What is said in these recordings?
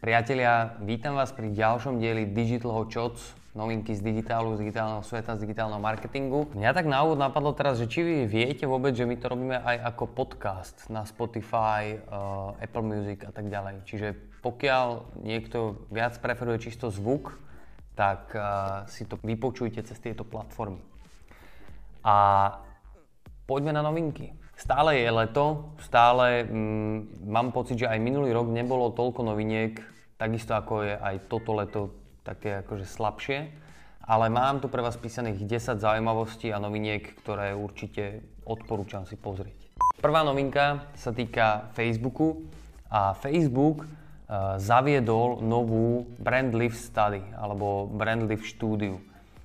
Priatelia, vítam vás pri ďalšom dieli Digital Shots, novinky z digitálu, z digitálneho sveta, z digitálneho marketingu. Mňa tak na úvod napadlo teraz, že či vy viete vôbec, že my to robíme aj ako podcast na Spotify, uh, Apple Music a tak ďalej. Čiže pokiaľ niekto viac preferuje čisto zvuk, tak uh, si to vypočujte cez tieto platformy. A poďme na novinky. Stále je leto, stále mm, mám pocit, že aj minulý rok nebolo toľko noviniek, takisto ako je aj toto leto také akože slabšie. Ale mám tu pre vás písaných 10 zaujímavostí a noviniek, ktoré určite odporúčam si pozrieť. Prvá novinka sa týka Facebooku a Facebook uh, zaviedol novú Brand Lift Study alebo Brand Lift štúdiu.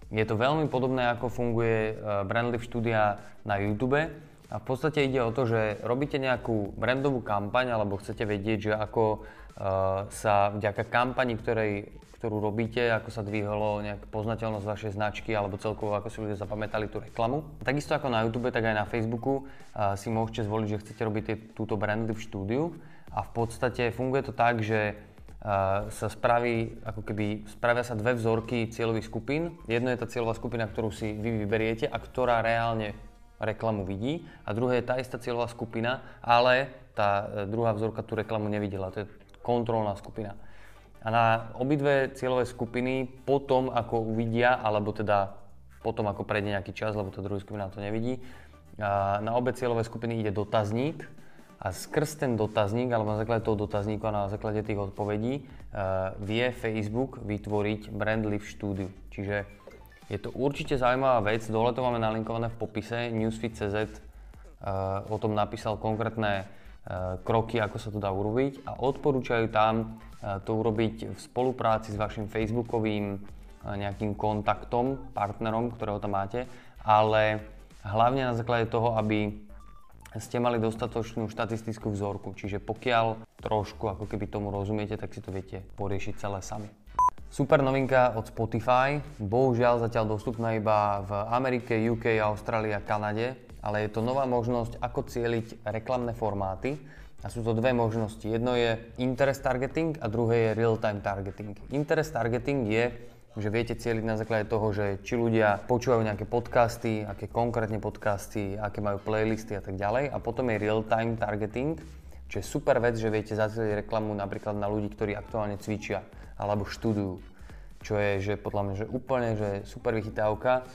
Je to veľmi podobné, ako funguje uh, Brand Lift štúdia na YouTube a v podstate ide o to, že robíte nejakú brandovú kampaň alebo chcete vedieť, že ako uh, sa vďaka kampani, ktorej, ktorú robíte, ako sa dvihlo nejak poznateľnosť vašej značky alebo celkovo ako si ľudia zapamätali tú reklamu. Takisto ako na YouTube, tak aj na Facebooku uh, si môžete zvoliť, že chcete robiť túto brandy v štúdiu a v podstate funguje to tak, že uh, sa spraví, ako keby spravia sa dve vzorky cieľových skupín. Jedno je tá cieľová skupina, ktorú si vy vyberiete a ktorá reálne reklamu vidí a druhé je tá istá cieľová skupina, ale tá e, druhá vzorka tú reklamu nevidela, to je kontrolná skupina. A na obidve cieľové skupiny potom, ako uvidia, alebo teda potom, ako prejde nejaký čas, lebo tá druhá skupina to nevidí, na obe cieľové skupiny ide dotazník a skrz ten dotazník, alebo na základe toho dotazníku a na základe tých odpovedí vie Facebook vytvoriť brand lift štúdiu. Čiže je to určite zaujímavá vec, dole to máme nalinkované v popise, newsfeed.cz uh, o tom napísal konkrétne uh, kroky, ako sa to dá urobiť a odporúčajú tam uh, to urobiť v spolupráci s vašim facebookovým nejakým kontaktom, partnerom, ktorého tam máte, ale hlavne na základe toho, aby ste mali dostatočnú štatistickú vzorku. Čiže pokiaľ trošku ako keby tomu rozumiete, tak si to viete poriešiť celé sami. Super novinka od Spotify, bohužiaľ zatiaľ dostupná iba v Amerike, UK, Austrálii a Kanade, ale je to nová možnosť, ako cieliť reklamné formáty. A sú to dve možnosti. Jedno je interest targeting a druhé je real-time targeting. Interest targeting je, že viete cieliť na základe toho, že či ľudia počúvajú nejaké podcasty, aké konkrétne podcasty, aké majú playlisty a tak ďalej. A potom je real-time targeting, čo je super vec, že viete zacieliť reklamu napríklad na ľudí, ktorí aktuálne cvičia alebo študujú. Čo je, že podľa mňa, že úplne že super vychytávka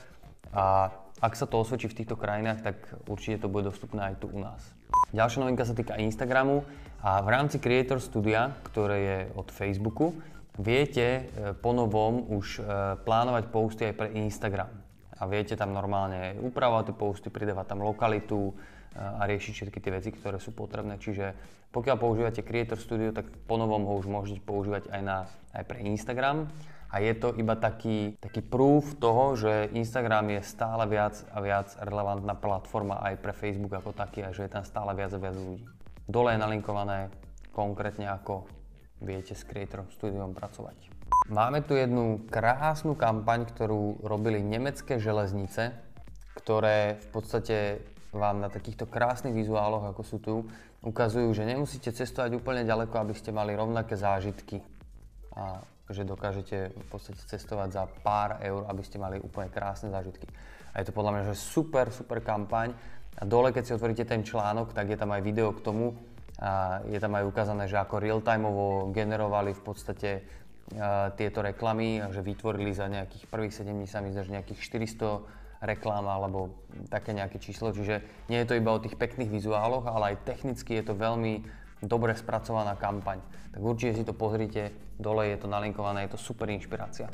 a ak sa to osvedčí v týchto krajinách, tak určite to bude dostupné aj tu u nás. Ďalšia novinka sa týka Instagramu a v rámci Creator Studia, ktoré je od Facebooku, viete e, po novom už e, plánovať posty aj pre Instagram. A viete tam normálne upravovať tie posty, pridávať tam lokalitu, a riešiť všetky tie veci, ktoré sú potrebné. Čiže pokiaľ používate Creator Studio, tak ponovom ho už môžete používať aj, na, aj pre Instagram. A je to iba taký, taký proof toho, že Instagram je stále viac a viac relevantná platforma aj pre Facebook ako taký a že je tam stále viac a viac ľudí. Dole je nalinkované konkrétne ako viete s Creator Studiom pracovať. Máme tu jednu krásnu kampaň, ktorú robili nemecké železnice, ktoré v podstate vám na takýchto krásnych vizuáloch, ako sú tu, ukazujú, že nemusíte cestovať úplne ďaleko, aby ste mali rovnaké zážitky a že dokážete v podstate cestovať za pár eur, aby ste mali úplne krásne zážitky. A je to podľa mňa že super, super kampaň. A dole, keď si otvoríte ten článok, tak je tam aj video k tomu. A je tam aj ukázané, že ako real-timeovo generovali v podstate uh, tieto reklamy že vytvorili za nejakých prvých 7 dní sa mi že nejakých 400 reklám alebo také nejaké číslo. Čiže nie je to iba o tých pekných vizuáloch, ale aj technicky je to veľmi dobre spracovaná kampaň. Tak určite si to pozrite, dole je to nalinkované, je to super inšpirácia.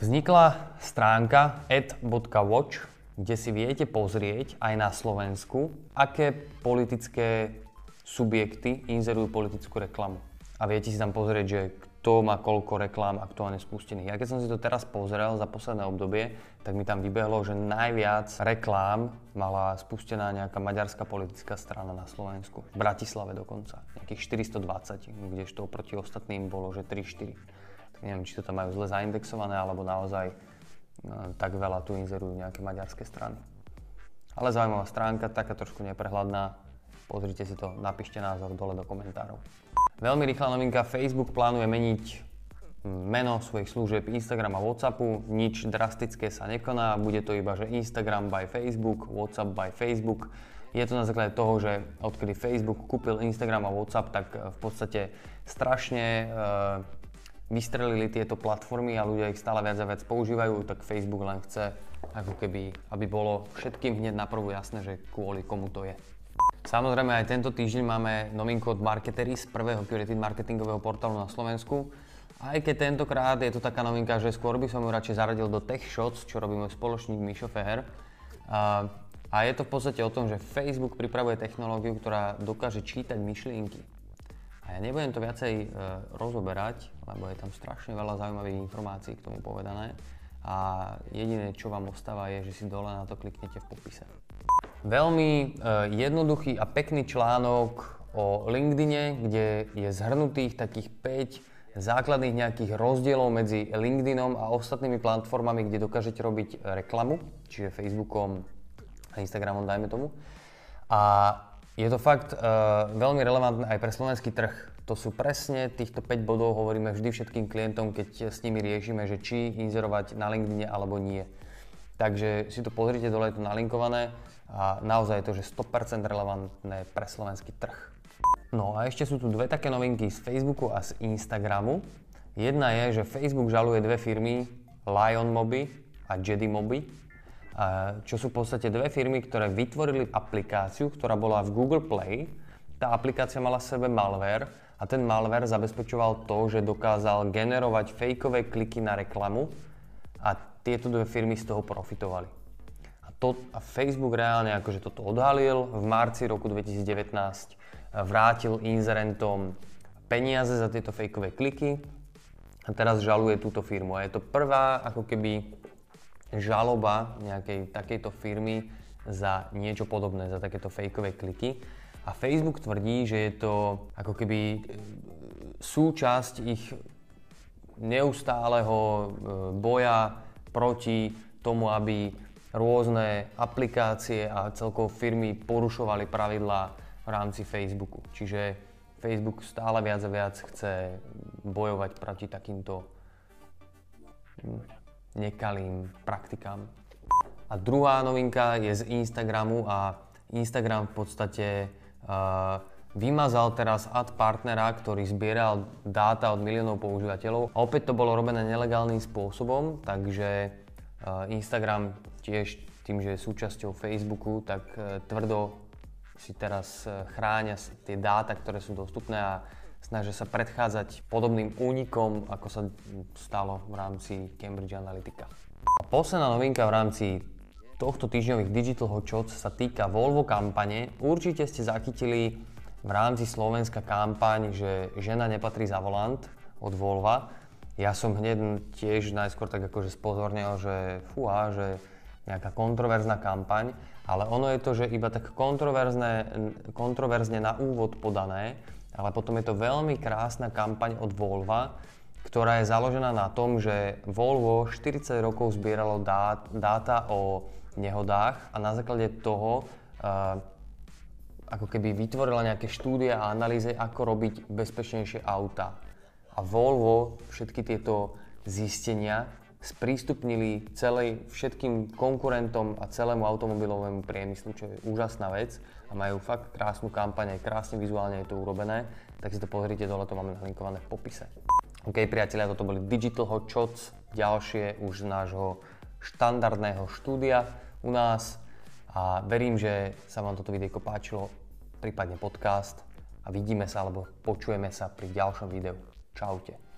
Vznikla stránka ad.watch, kde si viete pozrieť aj na Slovensku, aké politické subjekty inzerujú politickú reklamu. A viete si tam pozrieť, že kto má koľko reklám aktuálne spustených. Ja keď som si to teraz pozrel za posledné obdobie, tak mi tam vybehlo, že najviac reklám mala spustená nejaká maďarská politická strana na Slovensku. V Bratislave dokonca. Nejakých 420, kdežto proti ostatným bolo, že 3-4. Tak neviem, či to tam majú zle zaindexované, alebo naozaj no, tak veľa tu inzerujú nejaké maďarské strany. Ale zaujímavá stránka, taká trošku neprehľadná. Pozrite si to, napíšte názor dole do komentárov. Veľmi rýchla novinka, Facebook plánuje meniť meno svojich služieb Instagram a Whatsappu, nič drastické sa nekoná, bude to iba, že Instagram by Facebook, Whatsapp by Facebook. Je to na základe toho, že odkedy Facebook kúpil Instagram a Whatsapp, tak eh, v podstate strašne e, vystrelili tieto platformy a ľudia ich stále viac a viac používajú, tak Facebook len chce ako keby, aby bolo všetkým hneď naprvu jasné, že kvôli komu to je. Samozrejme aj tento týždeň máme novinku od Marketery z prvého curated marketingového portálu na Slovensku. Aj keď tentokrát je to taká novinka, že skôr by som ju radšej zaradil do Tech Shots, čo robí môj spoločník Mišo Feher. A, a je to v podstate o tom, že Facebook pripravuje technológiu, ktorá dokáže čítať myšlienky. A ja nebudem to viacej e, rozoberať, lebo je tam strašne veľa zaujímavých informácií k tomu povedané. A jediné, čo vám ostáva, je, že si dole na to kliknete v popise. Veľmi e, jednoduchý a pekný článok o LinkedIne, kde je zhrnutých takých 5 základných nejakých rozdielov medzi LinkedInom a ostatnými platformami, kde dokážete robiť reklamu, čiže Facebookom a Instagramom, dajme tomu. A je to fakt uh, veľmi relevantné aj pre slovenský trh. To sú presne týchto 5 bodov, hovoríme vždy všetkým klientom, keď s nimi riešime, že či inzerovať na LinkedIne alebo nie. Takže si to pozrite, dole je to nalinkované a naozaj je to, že 100% relevantné pre slovenský trh. No a ešte sú tu dve také novinky z Facebooku a z Instagramu. Jedna je, že Facebook žaluje dve firmy, Lion Moby a Jedi Moby, čo sú v podstate dve firmy, ktoré vytvorili aplikáciu, ktorá bola v Google Play. Tá aplikácia mala v sebe malware a ten malware zabezpečoval to, že dokázal generovať fejkové kliky na reklamu tieto dve firmy z toho profitovali to, a Facebook reálne akože toto odhalil. V marci roku 2019 vrátil inzerentom peniaze za tieto fejkové kliky a teraz žaluje túto firmu. A je to prvá ako keby žaloba nejakej takejto firmy za niečo podobné, za takéto fejkové kliky. A Facebook tvrdí, že je to ako keby e, súčasť ich neustáleho e, boja proti tomu, aby rôzne aplikácie a celkovo firmy porušovali pravidlá v rámci Facebooku. Čiže Facebook stále viac a viac chce bojovať proti takýmto nekalým praktikám. A druhá novinka je z Instagramu a Instagram v podstate uh, vymazal teraz ad partnera, ktorý zbieral dáta od miliónov používateľov. A opäť to bolo robené nelegálnym spôsobom, takže uh, Instagram tiež tým, že je súčasťou Facebooku, tak e, tvrdo si teraz e, chráňa tie dáta, ktoré sú dostupné a snažia sa predchádzať podobným únikom, ako sa stalo v rámci Cambridge Analytica. A posledná novinka v rámci tohto týždňových Digital Hot sa týka Volvo kampane. Určite ste zachytili v rámci Slovenska kampaň, že žena nepatrí za volant od Volva. Ja som hneď tiež najskôr tak akože spozornil, že fúha, že nejaká kontroverzná kampaň, ale ono je to, že iba tak kontroverzne, kontroverzne na úvod podané, ale potom je to veľmi krásna kampaň od Volva, ktorá je založená na tom, že Volvo 40 rokov zbieralo dát, dáta o nehodách a na základe toho uh, ako keby vytvorila nejaké štúdie a analýzy, ako robiť bezpečnejšie auta. A Volvo všetky tieto zistenia sprístupnili celej, všetkým konkurentom a celému automobilovému priemyslu, čo je úžasná vec a majú fakt krásnu kampaň, aj krásne vizuálne je to urobené, tak si to pozrite, dole to máme nalinkované v popise. OK, priatelia, toto boli Digital Hot Shots, ďalšie už z nášho štandardného štúdia u nás a verím, že sa vám toto videjko páčilo, prípadne podcast a vidíme sa alebo počujeme sa pri ďalšom videu. Čaute.